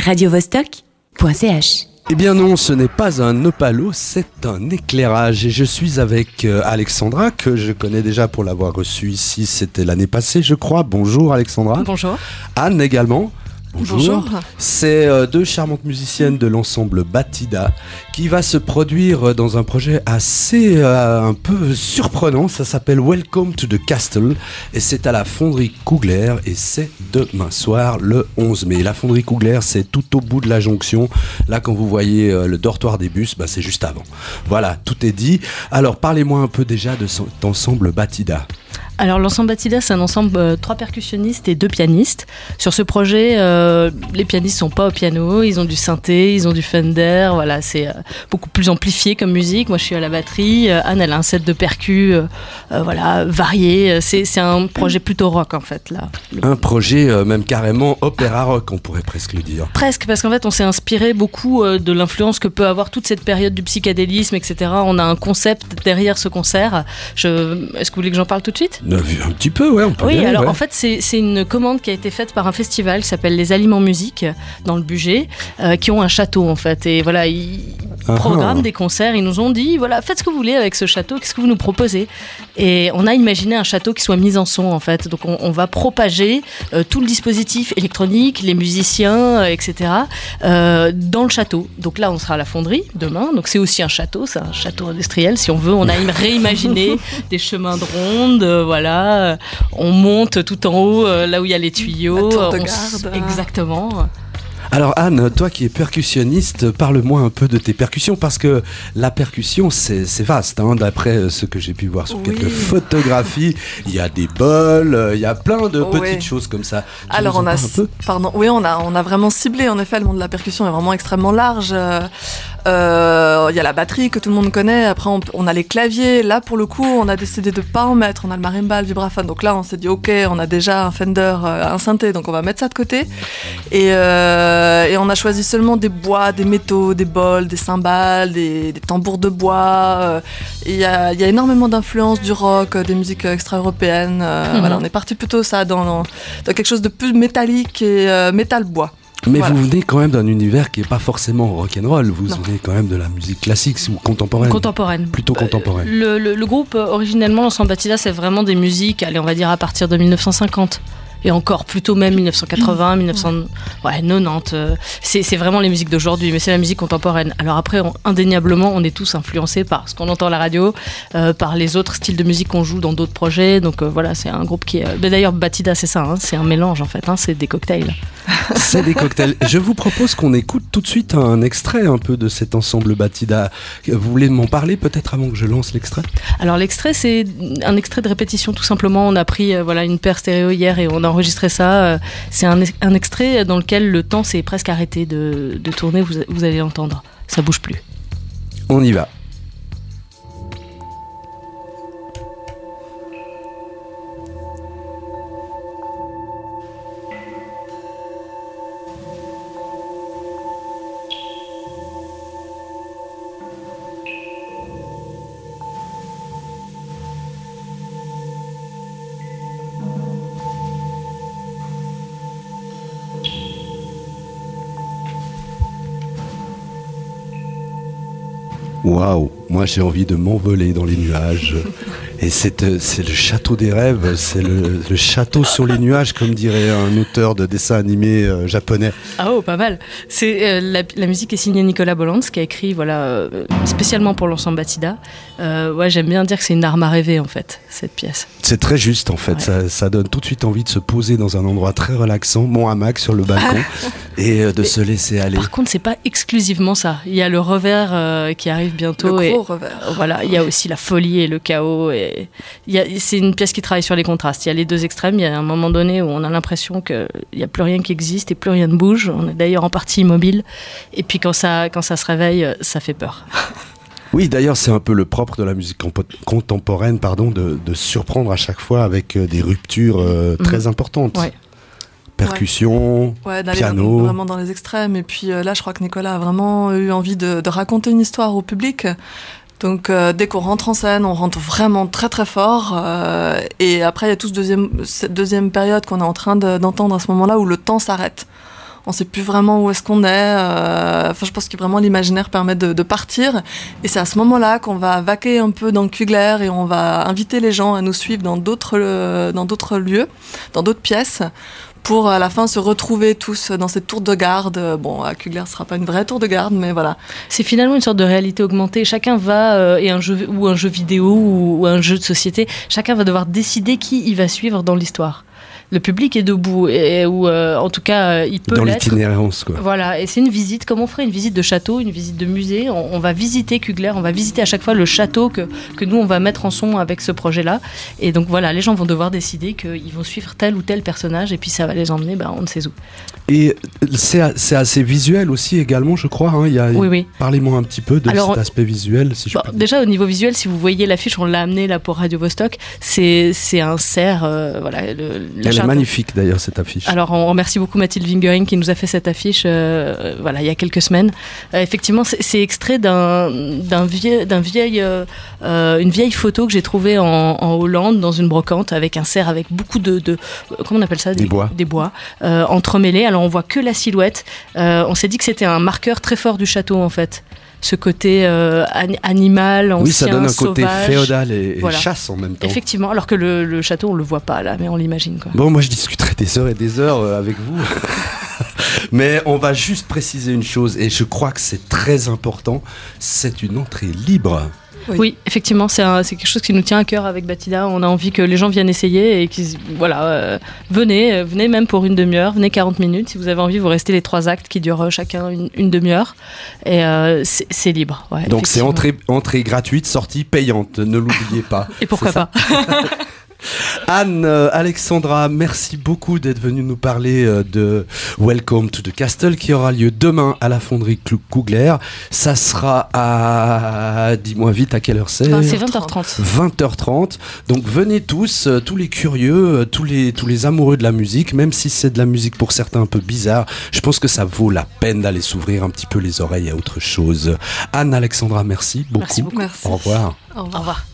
radiovostok.ch. Eh bien non, ce n'est pas un opalo, c'est un éclairage. Et je suis avec euh, Alexandra, que je connais déjà pour l'avoir reçue ici, c'était l'année passée, je crois. Bonjour Alexandra. Bonjour. Anne également. Bonjour. C'est euh, deux charmantes musiciennes de l'ensemble Batida qui va se produire dans un projet assez euh, un peu surprenant. Ça s'appelle Welcome to the Castle et c'est à la fonderie Cougler et c'est demain soir le 11 mai. La fonderie Cougler, c'est tout au bout de la jonction. Là, quand vous voyez euh, le dortoir des bus, bah, c'est juste avant. Voilà, tout est dit. Alors, parlez-moi un peu déjà de cet ensemble Batida. Alors l'ensemble Batida, c'est un ensemble euh, trois percussionnistes et deux pianistes. Sur ce projet, euh, les pianistes sont pas au piano, ils ont du synthé, ils ont du Fender. Voilà, c'est euh, beaucoup plus amplifié comme musique. Moi, je suis à la batterie. Euh, Anne, elle a un set de percus, voilà, varié. C'est c'est un projet plutôt rock en fait là. Le- Un projet même carrément opéra rock, on pourrait presque le dire. Presque, parce qu'en fait, on s'est inspiré beaucoup de l'influence que peut avoir toute cette période du psychédélisme, etc. On a un concept derrière ce concert. Je... Est-ce que vous voulez que j'en parle tout de suite? Un petit peu, ouais, on peut Oui, aller, alors ouais. en fait, c'est c'est une commande qui a été faite par un festival qui s'appelle Les Aliments Musique dans le budget, euh, qui ont un château en fait. Et voilà, ils Ah programment ah. des concerts. Ils nous ont dit voilà, faites ce que vous voulez avec ce château, qu'est-ce que vous nous proposez? Et on a imaginé un château qui soit mis en son en fait. Donc on, on va propager euh, tout le dispositif électronique, les musiciens, euh, etc. euh, dans le château. Donc là, on sera à la fonderie demain. Donc c'est aussi un château, c'est un château industriel. Si on veut, on a réimaginé des chemins de ronde. voilà, on monte tout en haut, là où il y a les tuyaux. La tour de On s- garde. Exactement. Alors Anne, toi qui es percussionniste, parle-moi un peu de tes percussions parce que la percussion c'est vaste. hein, D'après ce que j'ai pu voir sur Oui. quelques photographies, il y a des bols, euh, il y a plein de petites choses comme ça. Tu Alors on a, pardon, oui, on a, on a vraiment ciblé. En effet, le monde de la percussion est vraiment extrêmement large. Euh, euh, Il y a la batterie que tout le monde connaît. Après, on, on a les claviers. Là, pour le coup, on a décidé de pas en mettre. On a le marimba, le vibraphone. Donc là, on s'est dit, ok, on a déjà un Fender, euh, un synthé, donc on va mettre ça de côté. Et, euh, et on a choisi seulement des bois, des métaux, des bols, des cymbales, des, des tambours de bois. Il y, a, il y a énormément d'influences du rock, des musiques extra-européennes. Euh, Mhm. Voilà, on est parti plutôt ça dans, dans quelque chose de plus métallique et euh, métal-bois. Mais Voilà. vous venez quand même d'un univers qui est pas forcément rock'n'roll. Vous Non. venez quand même de la musique classique ou contemporaine. Contemporaine. Plutôt contemporaine. Le, le- le groupe, euh, originellement, l'ensemble Batida, c'est vraiment des musiques, allez, on va dire à partir de 1950. Et encore, plutôt même 1980, 1900, ouais, 90. euh, c'est vraiment les musiques d'aujourd'hui, mais c'est la musique contemporaine. Alors après, on- indéniablement, on est tous influencés par ce qu'on entend à la radio, euh, par les autres styles de musique qu'on joue dans d'autres projets. Donc euh, voilà, c'est un groupe qui est. euh, D'ailleurs, Batida, c'est ça, hein, c'est un mélange en fait, hein, c'est des cocktails. C'est des cocktails. Je vous propose qu'on écoute tout de suite un extrait un peu de cet ensemble Batida. Vous voulez m'en parler peut-être avant que je lance l'extrait? Alors l'extrait, c'est un extrait de répétition tout simplement. On a pris euh, voilà une paire stéréo hier et on a enregistré ça. Euh, C'est un, ex- un extrait dans lequel le temps s'est presque arrêté de, de tourner. Vous, vous allez l'entendre. Ça bouge plus. On y va. Waouh, moi j'ai envie de m'envoler dans les nuages. Et c'est euh, le château des rêves, c'est le, le château sur les nuages, comme dirait un auteur de dessin animé euh, japonais. Ah oh, pas mal. C'est euh, la, la musique est signée Nicolas Bolland, qui a écrit voilà euh, spécialement pour l'ensemble Batida. Ouais, j'aime bien dire que c'est une arme à rêver en fait cette pièce. C'est très juste en fait, Ouais. ça, ça donne tout de suite envie de se poser dans un endroit très relaxant, mon hamac sur le balcon, et euh, de se laisser aller. Par contre, c'est pas exclusivement ça. Il y a le revers qui arrive bientôt le et gros revers. Voilà, il y a aussi la folie et le chaos. Et c'est une pièce qui travaille sur les contrastes. Il y a les deux extrêmes. Il y a un moment donné où on a l'impression qu'il n'y a plus rien qui existe et plus rien ne bouge. On est d'ailleurs en partie immobile. Et puis quand ça, quand ça se réveille, ça fait peur. Oui, d'ailleurs, c'est un peu le propre de la musique contemporaine, pardon, de, de surprendre à chaque fois avec euh, des ruptures euh, très importantes. Ouais. Percussion, Ouais, piano. vraiment dans les extrêmes. Et puis euh, là, je crois que Nicolas a vraiment eu envie de, de raconter une histoire au public. Donc euh, dès qu'on rentre en scène, on rentre vraiment très très fort. euh, et après, il y a toute ce deuxième, cette deuxième période qu'on est en train de- d'entendre à ce moment-là où le temps s'arrête. On sait plus vraiment où est-ce qu'on est. euh, Enfin, je pense que vraiment l'imaginaire permet de, partir. Et c'est à ce moment-là qu'on va vaquer un peu dans Kugler et on va inviter les gens à nous suivre dans d'autres euh, dans d'autres lieux, dans d'autres pièces pour à la fin se retrouver tous dans cette tour de garde. Bon, à Kugler, ce sera pas une vraie tour de garde, mais voilà. C'est finalement une sorte de réalité augmentée. Chacun va, euh, et un jeu, ou un jeu vidéo, ou, ou un jeu de société, chacun va devoir décider qui il va suivre dans l'histoire. Le public est debout, et, ou euh, en tout cas, euh, il peut Dans l'itinérance, quoi. Voilà, et c'est une visite, comme on ferait une visite de château, une visite de musée? On, on va visiter Kugler, on va visiter à chaque fois le château que, que nous, on va mettre en son avec ce projet-là. Et donc voilà, les gens vont devoir décider qu'ils vont suivre tel ou tel personnage, et puis ça va les emmener, ben, on ne sait où. Et c'est a- c'est assez visuel aussi également, je crois. hein. Il y a- Oui, oui. Parlez-moi un petit peu de Alors, cet aspect visuel, si je Bon, peux. déjà au niveau visuel, si vous voyez l'affiche, on l'a amené là pour Radio Vostok. C'est c'est un cerf, euh, voilà. Le, est magnifique d'ailleurs cette affiche. Alors on remercie beaucoup Mathilde Wingering qui nous a fait cette affiche, euh, voilà, il y a quelques semaines. Euh, effectivement, c'est extrait d'un vieil, euh, une vieille photo que j'ai trouvée en, en Hollande dans une brocante avec un cerf avec beaucoup de, de comment on appelle ça? Des bois. des bois entremêlés. Alors on voit que la silhouette. On s'est dit que c'était un marqueur très fort du château en fait. Ce côté euh, an- animal, ancien, oui, ça donne un côté sauvage. féodal et, chasse en même temps. Effectivement, alors que le, le château, on le voit pas là, mais on l'imagine. Bon, moi je discuterai des heures et des heures euh, avec vous. Mais on va juste préciser une chose, et je crois que c'est très important, c'est une entrée libre. Oui. Oui, effectivement, c'est quelque chose qui nous tient à cœur avec Batida. On a envie que les gens viennent essayer et qu'ils, voilà, euh, venez, euh, venez même pour une demi-heure, venez 40 minutes. Si vous avez envie, vous restez les trois actes qui durent chacun une, une demi-heure. Et euh, c'est libre. ouais, Donc c'est entrée, entrée gratuite, sortie payante, ne l'oubliez pas. Et pourquoi pas? Anne, euh, Alexandra, merci beaucoup d'être venue nous parler euh, de Welcome to the Castle qui aura lieu demain à la fonderie Cougler. Ça sera à... Dis-moi vite à quelle heure c'est Enfin, C'est 20h30. 20h30. Donc venez tous, euh, tous les curieux, euh, tous les, tous les amoureux de la musique, même si c'est de la musique pour certains un peu bizarre, je pense que ça vaut la peine d'aller s'ouvrir un petit peu les oreilles à autre chose. Anne, Alexandra, merci beaucoup. Merci beaucoup. Merci. Au revoir. Au revoir.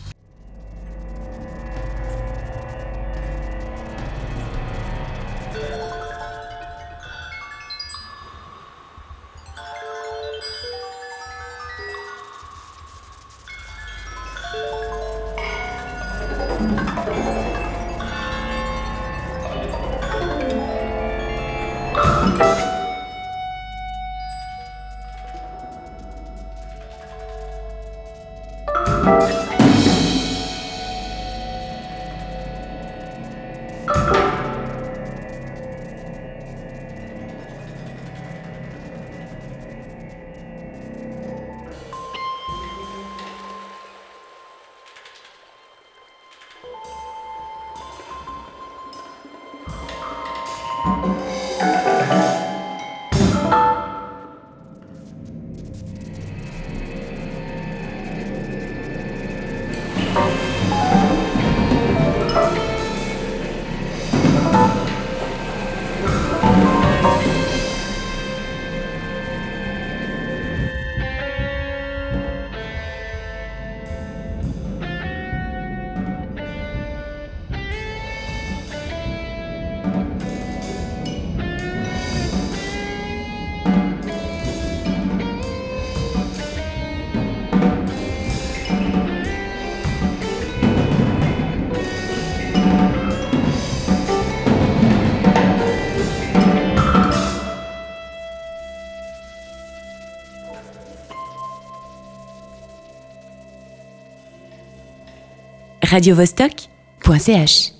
radiovostok.ch